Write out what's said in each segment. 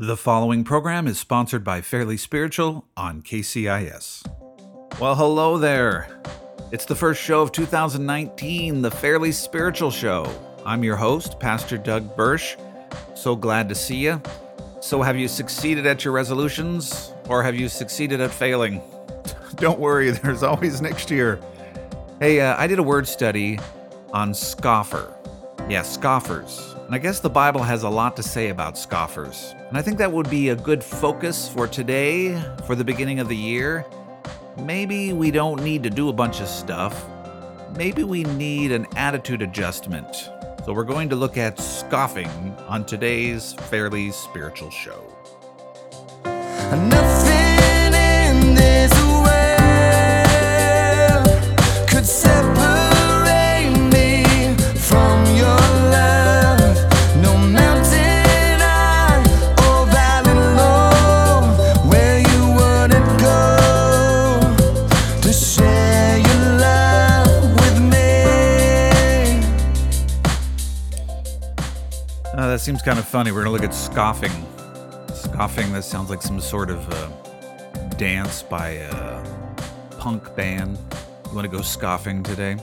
The following program is sponsored by Fairly Spiritual on KCIS. Well, hello there. It's the first show of 2019, the Fairly Spiritual Show. I'm your host, Pastor Doug Burch. So glad to see you. So, have you succeeded at your resolutions or have you succeeded at failing? Don't worry, there's always next year. Hey, uh, I did a word study on scoffer. Yeah, scoffers. And I guess the Bible has a lot to say about scoffers. And I think that would be a good focus for today, for the beginning of the year. Maybe we don't need to do a bunch of stuff. Maybe we need an attitude adjustment. So we're going to look at scoffing on today's fairly spiritual show. Nothing seems kind of funny. We're going to look at scoffing. Scoffing, that sounds like some sort of uh, dance by a punk band. You want to go scoffing today?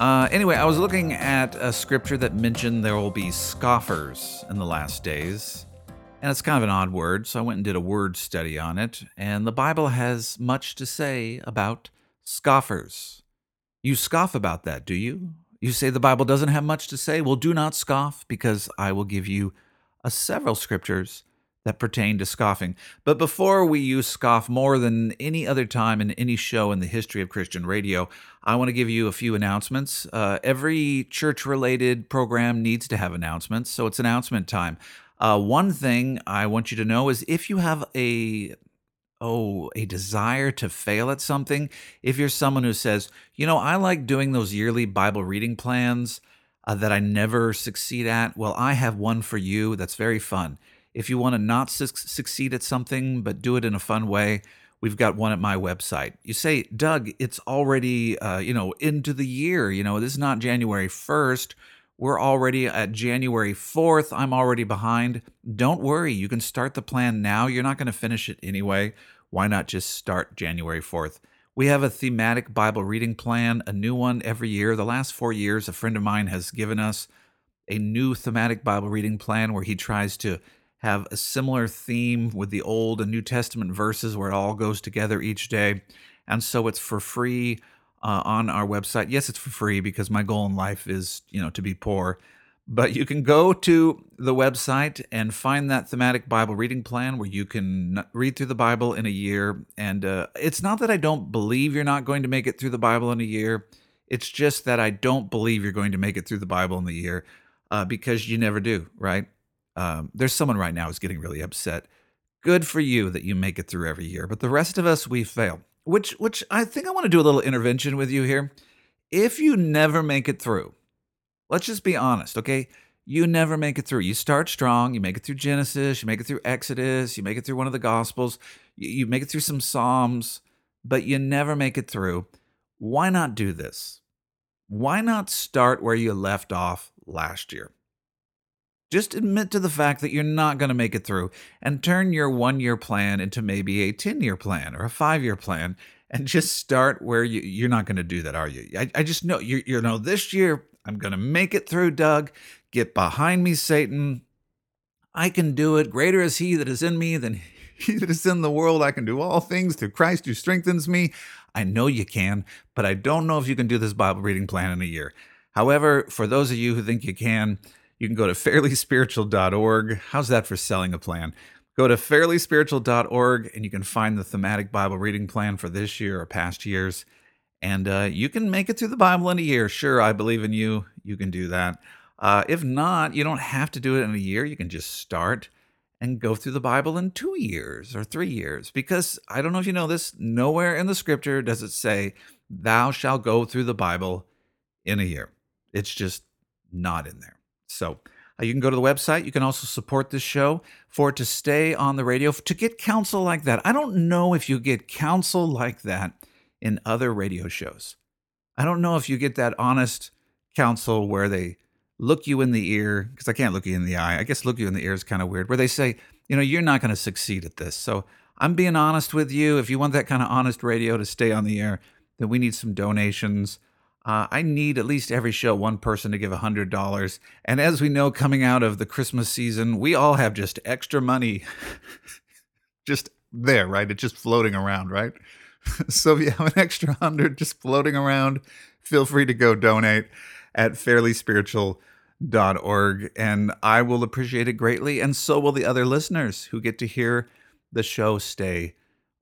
Uh, anyway, I was looking at a scripture that mentioned there will be scoffers in the last days. And it's kind of an odd word, so I went and did a word study on it. And the Bible has much to say about scoffers. You scoff about that, do you? You say the Bible doesn't have much to say? Well, do not scoff, because I will give you uh, several scriptures that pertain to scoffing. But before we use scoff more than any other time in any show in the history of Christian radio, I want to give you a few announcements. Uh, every church related program needs to have announcements, so it's announcement time. Uh, one thing I want you to know is if you have a oh, a desire to fail at something, if you're someone who says, you know, I like doing those yearly Bible reading plans uh, that I never succeed at, well, I have one for you that's very fun. If you want to not su- succeed at something, but do it in a fun way, we've got one at my website. You say, Doug, it's already, uh, you know, into the year. You know, this is not January 1st. We're already at January 4th. I'm already behind. Don't worry. You can start the plan now. You're not going to finish it anyway. Why not just start January 4th? We have a thematic Bible reading plan, a new one every year. The last four years, a friend of mine has given us a new thematic Bible reading plan where he tries to have a similar theme with the Old and New Testament verses where it all goes together each day. And so it's for free uh, on our website. Yes, it's for free because my goal in life is, you know, to be poor. But you can go to the website and find that thematic Bible reading plan where you can read through the Bible in a year. And uh, it's not that I don't believe you're not going to make it through the Bible in a year. It's just that I don't believe you're going to make it through the Bible in the year uh, because you never do, right? Um, there's someone right now who's getting really upset. Good for you that you make it through every year, but the rest of us we fail. Which, which I think I want to do a little intervention with you here. If you never make it through, let's just be honest, okay? You never make it through. You start strong, you make it through Genesis, you make it through Exodus, you make it through one of the Gospels, you, you make it through some Psalms, but you never make it through. Why not do this? Why not start where you left off last year? Just admit to the fact that you're not going to make it through and turn your one year plan into maybe a 10 year plan or a five year plan and just start where you, you're not going to do that, are you? I, I just know, you, you know, this year I'm going to make it through, Doug. Get behind me, Satan. I can do it. Greater is he that is in me than he that is in the world. I can do all things through Christ who strengthens me. I know you can, but I don't know if you can do this Bible reading plan in a year. However, for those of you who think you can, you can go to fairlyspiritual.org. How's that for selling a plan? Go to fairlyspiritual.org and you can find the thematic Bible reading plan for this year or past years. And uh, you can make it through the Bible in a year. Sure, I believe in you. You can do that. Uh, if not, you don't have to do it in a year. You can just start and go through the Bible in two years or three years. Because I don't know if you know this, nowhere in the scripture does it say, Thou shalt go through the Bible in a year. It's just not in there. So uh, you can go to the website. You can also support this show for it to stay on the radio, to get counsel like that. I don't know if you get counsel like that in other radio shows. I don't know if you get that honest counsel where they look you in the ear, because I can't look you in the eye. I guess look you in the ear is kind of weird, where they say, you know, you're not going to succeed at this. So I'm being honest with you. If you want that kind of honest radio to stay on the air, then we need some donations. Uh, I need at least every show one person to give $100. And as we know, coming out of the Christmas season, we all have just extra money just there, right? It's just floating around, right? so if you have an extra 100 just floating around, feel free to go donate at fairlyspiritual.org. And I will appreciate it greatly. And so will the other listeners who get to hear the show stay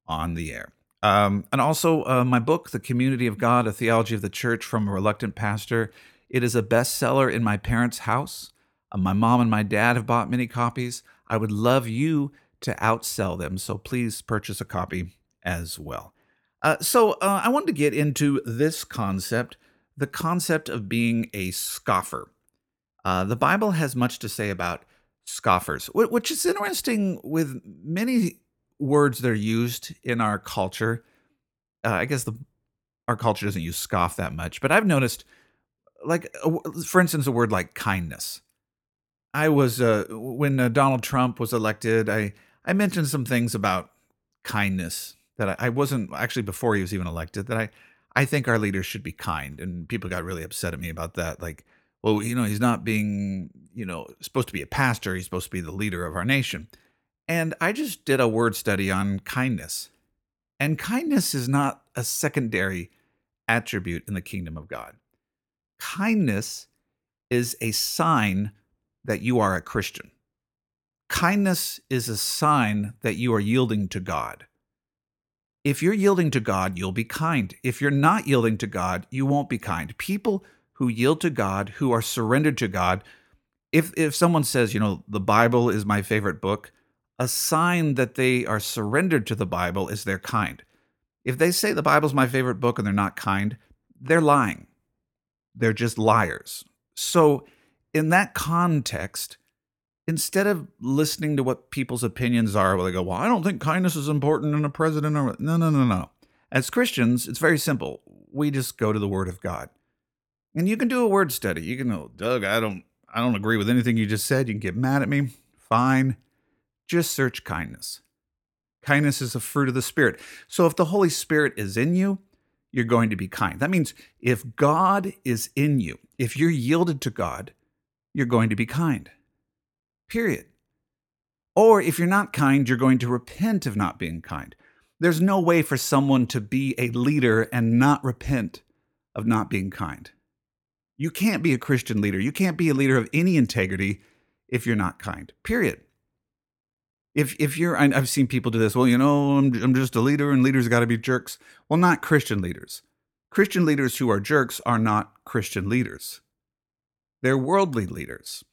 on the air. Um, and also, uh, my book, The Community of God, A Theology of the Church from a Reluctant Pastor, it is a bestseller in my parents' house. Uh, my mom and my dad have bought many copies. I would love you to outsell them, so please purchase a copy as well. Uh, so, uh, I wanted to get into this concept the concept of being a scoffer. Uh, the Bible has much to say about scoffers, which is interesting with many words that are used in our culture. Uh, I guess the our culture doesn't use scoff that much, but I've noticed, like for instance, a word like kindness. I was uh, when uh, Donald Trump was elected. I I mentioned some things about kindness that I, I wasn't actually before he was even elected. That I I think our leaders should be kind, and people got really upset at me about that. Like, well, you know, he's not being you know supposed to be a pastor. He's supposed to be the leader of our nation. And I just did a word study on kindness. And kindness is not a secondary attribute in the kingdom of God. Kindness is a sign that you are a Christian. Kindness is a sign that you are yielding to God. If you're yielding to God, you'll be kind. If you're not yielding to God, you won't be kind. People who yield to God, who are surrendered to God, if if someone says, you know, the Bible is my favorite book, a sign that they are surrendered to the Bible is they're kind. If they say the Bible's my favorite book and they're not kind, they're lying. They're just liars. So, in that context, instead of listening to what people's opinions are, where they go, Well, I don't think kindness is important in a president or no, no, no, no. As Christians, it's very simple. We just go to the Word of God. And you can do a word study. You can go, Doug, I don't I don't agree with anything you just said. You can get mad at me. Fine just search kindness. Kindness is a fruit of the Spirit. So if the Holy Spirit is in you, you're going to be kind. That means if God is in you, if you're yielded to God, you're going to be kind. Period. Or if you're not kind, you're going to repent of not being kind. There's no way for someone to be a leader and not repent of not being kind. You can't be a Christian leader. You can't be a leader of any integrity if you're not kind. Period if if you're I've seen people do this. Well, you know, I'm I'm just a leader, and leaders got to be jerks. Well, not Christian leaders. Christian leaders who are jerks are not Christian leaders. They're worldly leaders.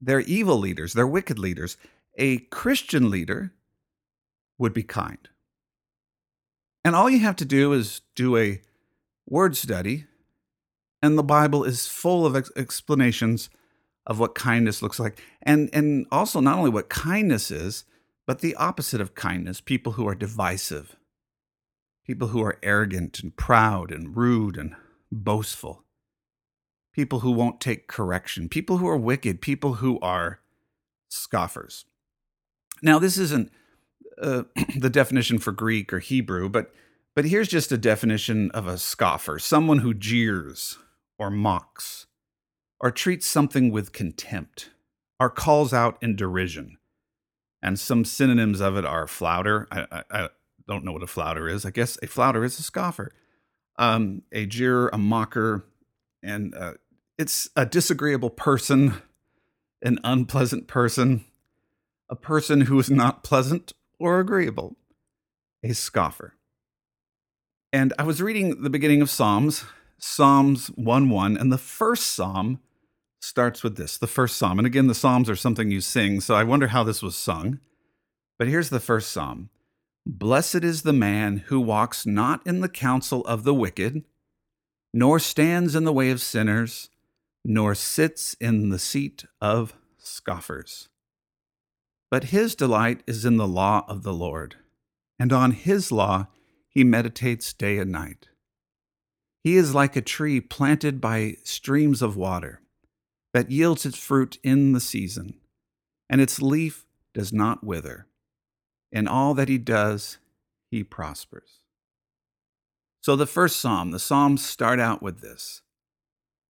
They're evil leaders. They're wicked leaders. A Christian leader would be kind. And all you have to do is do a word study, and the Bible is full of ex- explanations of what kindness looks like. And, and also, not only what kindness is, but the opposite of kindness people who are divisive, people who are arrogant and proud and rude and boastful, people who won't take correction, people who are wicked, people who are scoffers. Now, this isn't uh, the definition for Greek or Hebrew, but but here's just a definition of a scoffer someone who jeers or mocks, or treats something with contempt, or calls out in derision, and some synonyms of it are flouter. I, I, I, don't know what a flouter is. I guess a flouter is a scoffer, um, a jeer, a mocker, and uh, it's a disagreeable person, an unpleasant person, a person who is not pleasant or agreeable, a scoffer. And I was reading the beginning of Psalms, Psalms 1 1, and the first psalm starts with this the first psalm. And again, the psalms are something you sing, so I wonder how this was sung. But here's the first psalm Blessed is the man who walks not in the counsel of the wicked, nor stands in the way of sinners, nor sits in the seat of scoffers. But his delight is in the law of the Lord, and on his law he meditates day and night. He is like a tree planted by streams of water that yields its fruit in the season, and its leaf does not wither. In all that he does, he prospers. So, the first psalm, the psalms start out with this.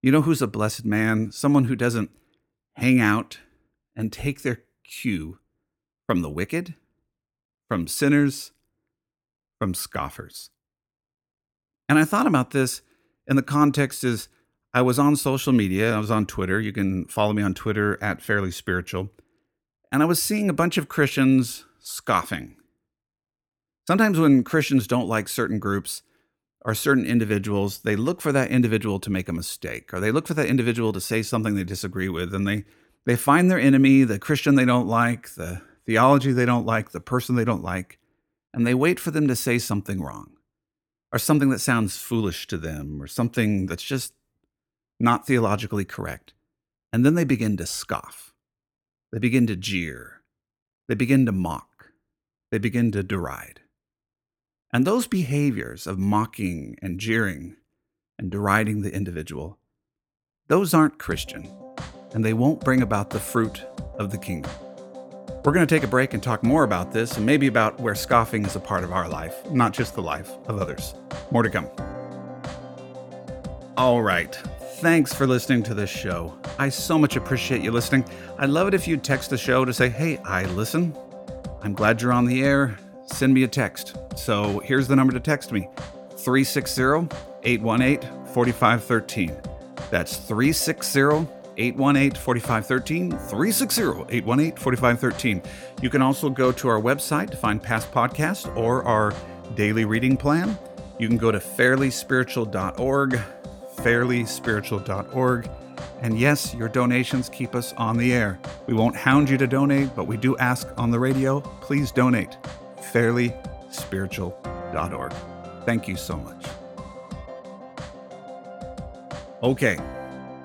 You know who's a blessed man? Someone who doesn't hang out and take their cue from the wicked, from sinners, from scoffers. And I thought about this in the context is I was on social media, I was on Twitter. You can follow me on Twitter at Fairly Spiritual. And I was seeing a bunch of Christians scoffing. Sometimes when Christians don't like certain groups or certain individuals, they look for that individual to make a mistake, or they look for that individual to say something they disagree with, and they they find their enemy, the Christian they don't like, the theology they don't like, the person they don't like, and they wait for them to say something wrong or something that sounds foolish to them or something that's just not theologically correct. And then they begin to scoff. They begin to jeer. They begin to mock. They begin to deride. And those behaviors of mocking and jeering and deriding the individual, those aren't Christian, and they won't bring about the fruit of the kingdom. We're going to take a break and talk more about this and maybe about where scoffing is a part of our life, not just the life of others. More to come. All right. Thanks for listening to this show. I so much appreciate you listening. I'd love it if you'd text the show to say, hey, I listen. I'm glad you're on the air. Send me a text. So here's the number to text me 360 818 4513. That's 360 818 4513. 360 818 4513. You can also go to our website to find past podcasts or our daily reading plan. You can go to fairlyspiritual.org, fairlyspiritual.org. And yes, your donations keep us on the air. We won't hound you to donate, but we do ask on the radio please donate. fairlyspiritual.org. Thank you so much. Okay,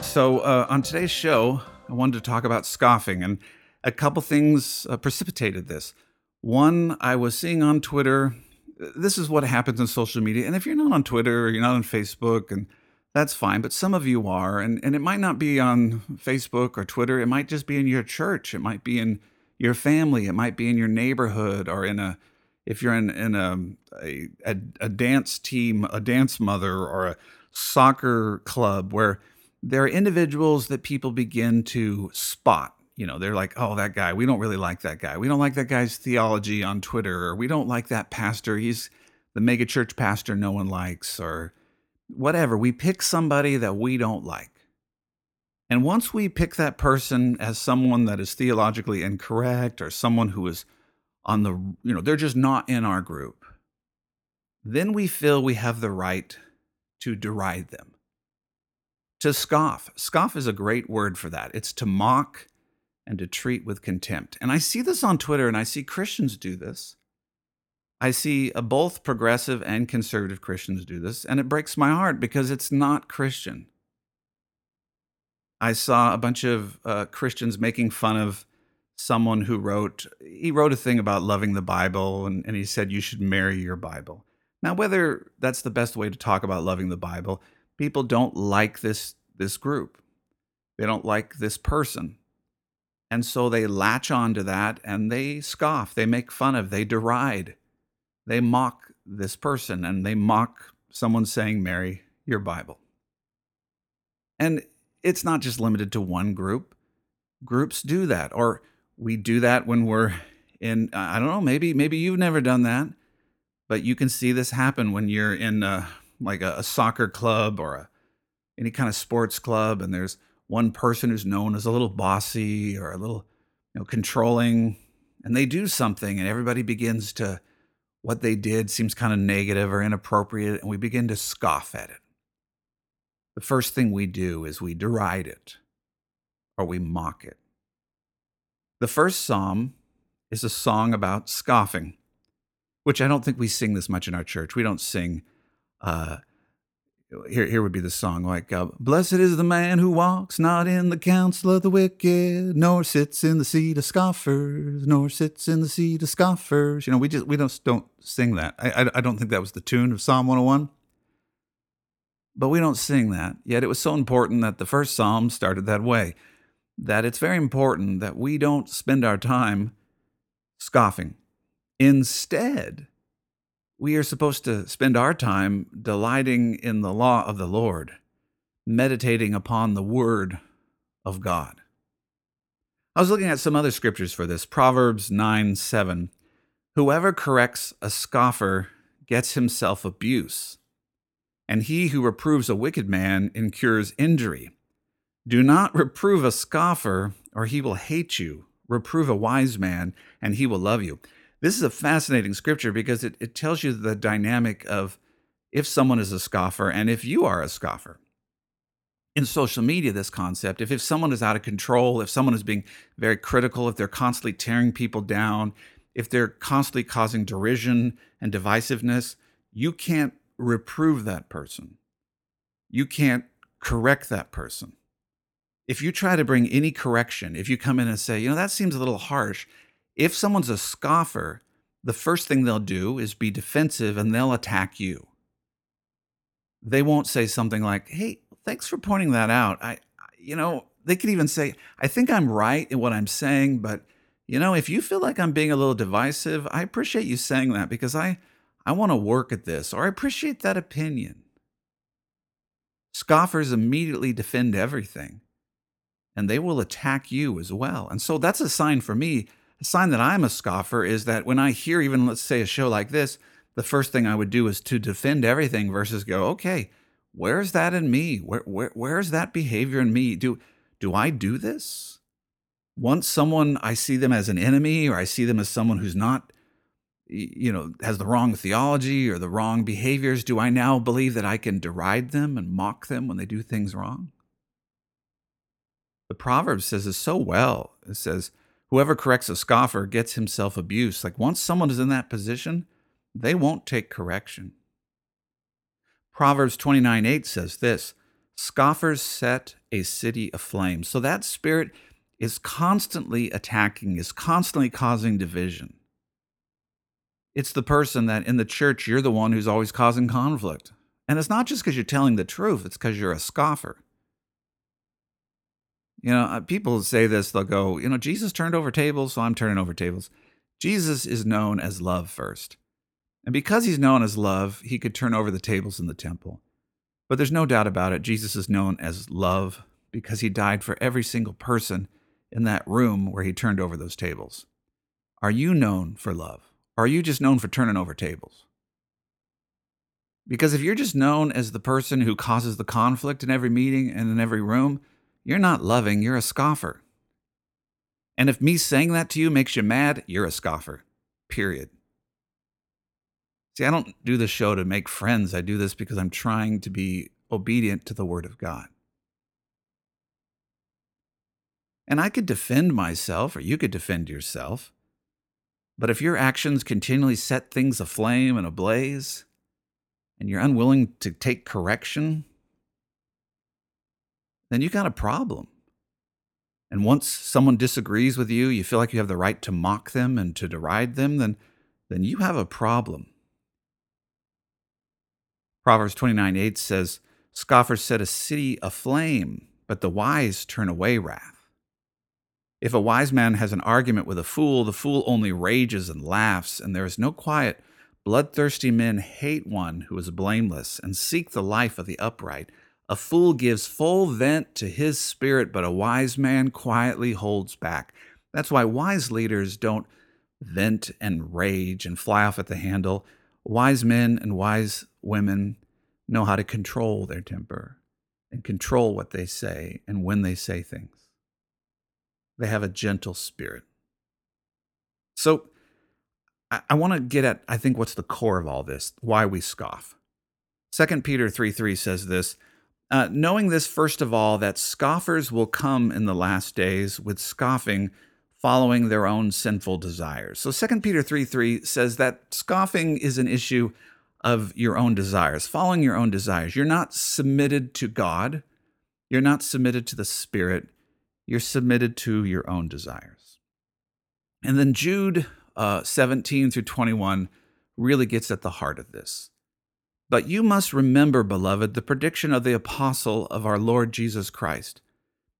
so uh, on today's show, I wanted to talk about scoffing, and a couple things uh, precipitated this. One, I was seeing on Twitter, this is what happens in social media. And if you're not on Twitter or you're not on Facebook, and that's fine, but some of you are, and, and it might not be on Facebook or Twitter, it might just be in your church, it might be in your family, it might be in your neighborhood, or in a, if you're in, in a, a, a, dance team, a dance mother, or a soccer club where there are individuals that people begin to spot. You know, they're like, oh, that guy, we don't really like that guy. We don't like that guy's theology on Twitter, or we don't like that pastor. He's the megachurch pastor no one likes, or whatever. We pick somebody that we don't like. And once we pick that person as someone that is theologically incorrect or someone who is on the, you know, they're just not in our group, then we feel we have the right to deride them, to scoff. Scoff is a great word for that. It's to mock and to treat with contempt. And I see this on Twitter and I see Christians do this. I see uh, both progressive and conservative Christians do this, and it breaks my heart because it's not Christian. I saw a bunch of uh, Christians making fun of someone who wrote, he wrote a thing about loving the Bible, and, and he said you should marry your Bible. Now, whether that's the best way to talk about loving the Bible, people don't like this, this group. They don't like this person. And so they latch on to that and they scoff, they make fun of, they deride, they mock this person, and they mock someone saying, Marry your Bible. And it's not just limited to one group. Groups do that, or we do that when we're in, I don't know, maybe, maybe you've never done that, but you can see this happen when you're in a, like a, a soccer club or a, any kind of sports club, and there's one person who's known as a little bossy or a little you know controlling and they do something and everybody begins to what they did seems kind of negative or inappropriate and we begin to scoff at it. The first thing we do is we deride it or we mock it. The first psalm is a song about scoffing which i don't think we sing this much in our church. We don't sing uh, here, here would be the song like uh, blessed is the man who walks not in the counsel of the wicked nor sits in the seat of scoffers nor sits in the seat of scoffers you know we just we don't don't sing that i i, I don't think that was the tune of psalm 101 but we don't sing that. Yet it was so important that the first psalm started that way. That it's very important that we don't spend our time scoffing. Instead, we are supposed to spend our time delighting in the law of the Lord, meditating upon the word of God. I was looking at some other scriptures for this Proverbs 9 7. Whoever corrects a scoffer gets himself abuse, and he who reproves a wicked man incurs injury. Do not reprove a scoffer, or he will hate you. Reprove a wise man, and he will love you. This is a fascinating scripture because it, it tells you the dynamic of if someone is a scoffer and if you are a scoffer. In social media, this concept, if, if someone is out of control, if someone is being very critical, if they're constantly tearing people down, if they're constantly causing derision and divisiveness, you can't reprove that person. You can't correct that person. If you try to bring any correction, if you come in and say, you know, that seems a little harsh, if someone's a scoffer, the first thing they'll do is be defensive and they'll attack you. They won't say something like, hey, thanks for pointing that out. I, you know, they could even say, I think I'm right in what I'm saying, but you know, if you feel like I'm being a little divisive, I appreciate you saying that because I, I want to work at this, or I appreciate that opinion. Scoffers immediately defend everything, and they will attack you as well. And so that's a sign for me. A sign that I'm a scoffer is that when I hear, even let's say, a show like this, the first thing I would do is to defend everything versus go, okay, where's that in me? Where, where, where's that behavior in me? Do, do I do this? once someone I see them as an enemy or I see them as someone who's not you know has the wrong theology or the wrong behaviors do I now believe that I can deride them and mock them when they do things wrong the proverb says it so well it says whoever corrects a scoffer gets himself abuse like once someone is in that position they won't take correction Proverbs 29 8 says this Scoffers set a city aflame. So that spirit is constantly attacking, is constantly causing division. It's the person that in the church, you're the one who's always causing conflict. And it's not just because you're telling the truth, it's because you're a scoffer. You know, uh, people say this, they'll go, you know, Jesus turned over tables, so I'm turning over tables. Jesus is known as love first. And because he's known as love, he could turn over the tables in the temple. But there's no doubt about it, Jesus is known as love because he died for every single person in that room where he turned over those tables? Are you known for love? Or are you just known for turning over tables? Because if you're just known as the person who causes the conflict in every meeting and in every room, you're not loving, you're a scoffer. And if me saying that to you makes you mad, you're a scoffer. Period. See, I don't do this show to make friends. I do this because I'm trying to be obedient to the Word of God. And I could defend myself, or you could defend yourself. But if your actions continually set things aflame and ablaze, and you're unwilling to take correction, then you got a problem. And once someone disagrees with you, you feel like you have the right to mock them and to deride them, then, then you have a problem. Proverbs 29 8 says, Scoffers set a city aflame, but the wise turn away wrath. If a wise man has an argument with a fool, the fool only rages and laughs, and there is no quiet. Bloodthirsty men hate one who is blameless and seek the life of the upright. A fool gives full vent to his spirit, but a wise man quietly holds back. That's why wise leaders don't vent and rage and fly off at the handle. Wise men and wise women know how to control their temper and control what they say and when they say things. They have a gentle spirit. So I, I want to get at, I think, what's the core of all this, why we scoff. 2 Peter 3 3 says this uh, Knowing this, first of all, that scoffers will come in the last days with scoffing, following their own sinful desires. So 2 Peter 3 3 says that scoffing is an issue of your own desires, following your own desires. You're not submitted to God, you're not submitted to the Spirit, you're submitted to your own desires. And then Jude uh, 17 through 21 really gets at the heart of this. But you must remember, beloved, the prediction of the apostle of our Lord Jesus Christ.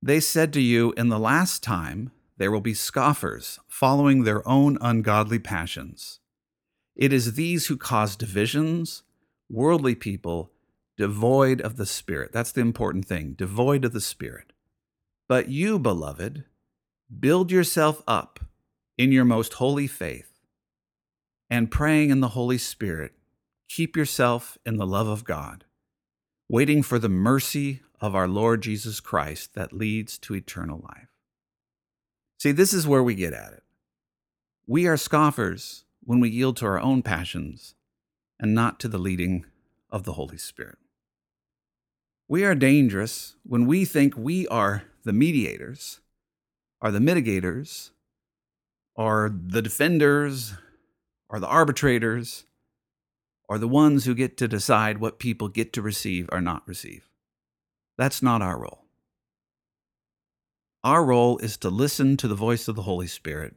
They said to you, In the last time there will be scoffers, following their own ungodly passions. It is these who cause divisions, worldly people, devoid of the Spirit. That's the important thing devoid of the Spirit. But you, beloved, build yourself up in your most holy faith and praying in the Holy Spirit, keep yourself in the love of God, waiting for the mercy of our Lord Jesus Christ that leads to eternal life. See, this is where we get at it. We are scoffers when we yield to our own passions and not to the leading of the Holy Spirit. We are dangerous when we think we are the mediators, are the mitigators, are the defenders, are the arbitrators, are the ones who get to decide what people get to receive or not receive. That's not our role. Our role is to listen to the voice of the Holy Spirit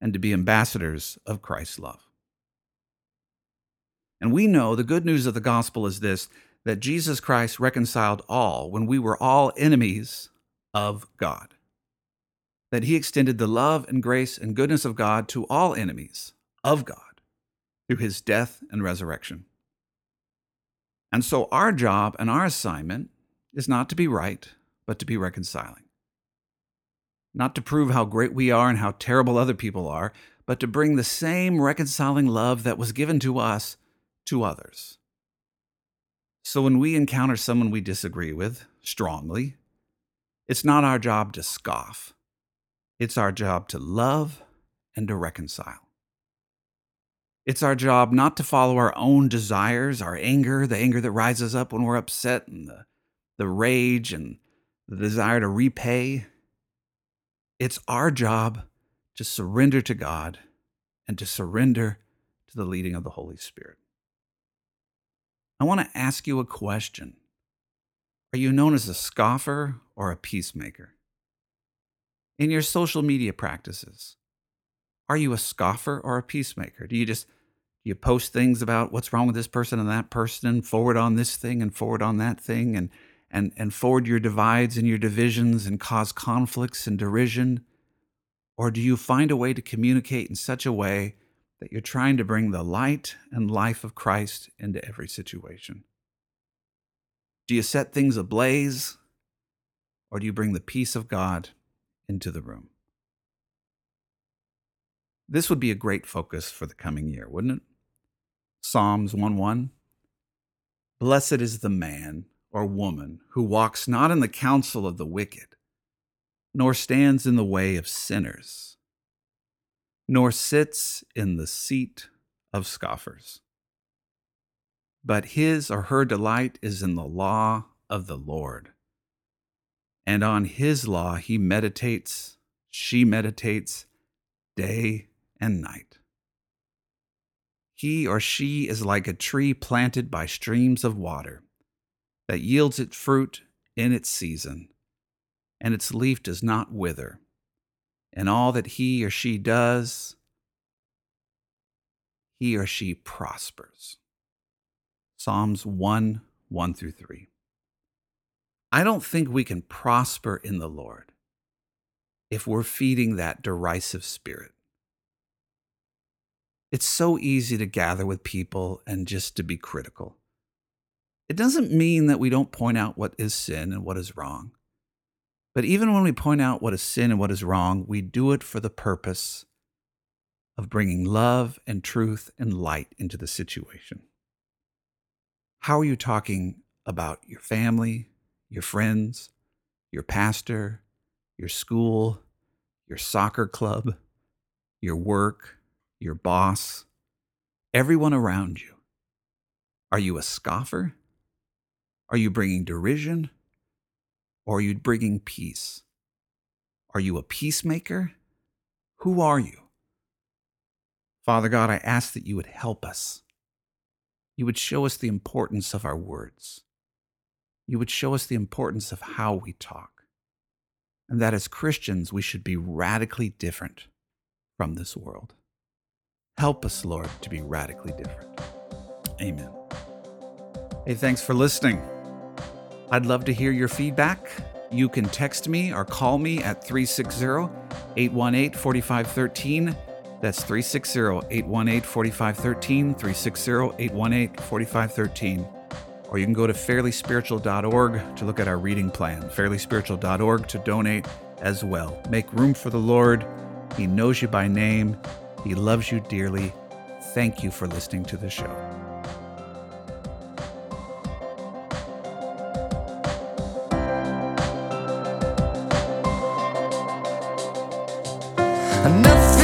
and to be ambassadors of Christ's love. And we know the good news of the gospel is this that Jesus Christ reconciled all when we were all enemies of God. That he extended the love and grace and goodness of God to all enemies of God through his death and resurrection. And so our job and our assignment is not to be right, but to be reconciling. Not to prove how great we are and how terrible other people are, but to bring the same reconciling love that was given to us to others. So when we encounter someone we disagree with strongly, it's not our job to scoff. It's our job to love and to reconcile. It's our job not to follow our own desires, our anger, the anger that rises up when we're upset, and the, the rage and the desire to repay. It's our job to surrender to God and to surrender to the leading of the Holy Spirit. I want to ask you a question Are you known as a scoffer or a peacemaker? In your social media practices, are you a scoffer or a peacemaker? Do you just you post things about what's wrong with this person and that person and forward on this thing and forward on that thing and and and forward your divides and your divisions and cause conflicts and derision? Or do you find a way to communicate in such a way that you're trying to bring the light and life of Christ into every situation? Do you set things ablaze or do you bring the peace of God into the room? This would be a great focus for the coming year, wouldn't it? Psalms 1 1. Blessed is the man or woman who walks not in the counsel of the wicked, nor stands in the way of sinners, nor sits in the seat of scoffers. But his or her delight is in the law of the Lord. And on his law he meditates, she meditates day and night. He or she is like a tree planted by streams of water that yields its fruit in its season, and its leaf does not wither. And all that he or she does, he or she prospers. Psalms 1 1 through 3. I don't think we can prosper in the Lord if we're feeding that derisive spirit. It's so easy to gather with people and just to be critical. It doesn't mean that we don't point out what is sin and what is wrong. But even when we point out what is sin and what is wrong, we do it for the purpose of bringing love and truth and light into the situation. How are you talking about your family, your friends, your pastor, your school, your soccer club, your work, your boss, everyone around you? Are you a scoffer? Are you bringing derision? Or are you bringing peace? Are you a peacemaker? Who are you? Father God, I ask that you would help us. You would show us the importance of our words. You would show us the importance of how we talk. And that as Christians, we should be radically different from this world. Help us, Lord, to be radically different. Amen. Hey, thanks for listening. I'd love to hear your feedback. You can text me or call me at 360 818 4513. That's 360 818 4513, 360 818 4513. Or you can go to fairlyspiritual.org to look at our reading plan, fairlyspiritual.org to donate as well. Make room for the Lord. He knows you by name, He loves you dearly. Thank you for listening to the show. Nothing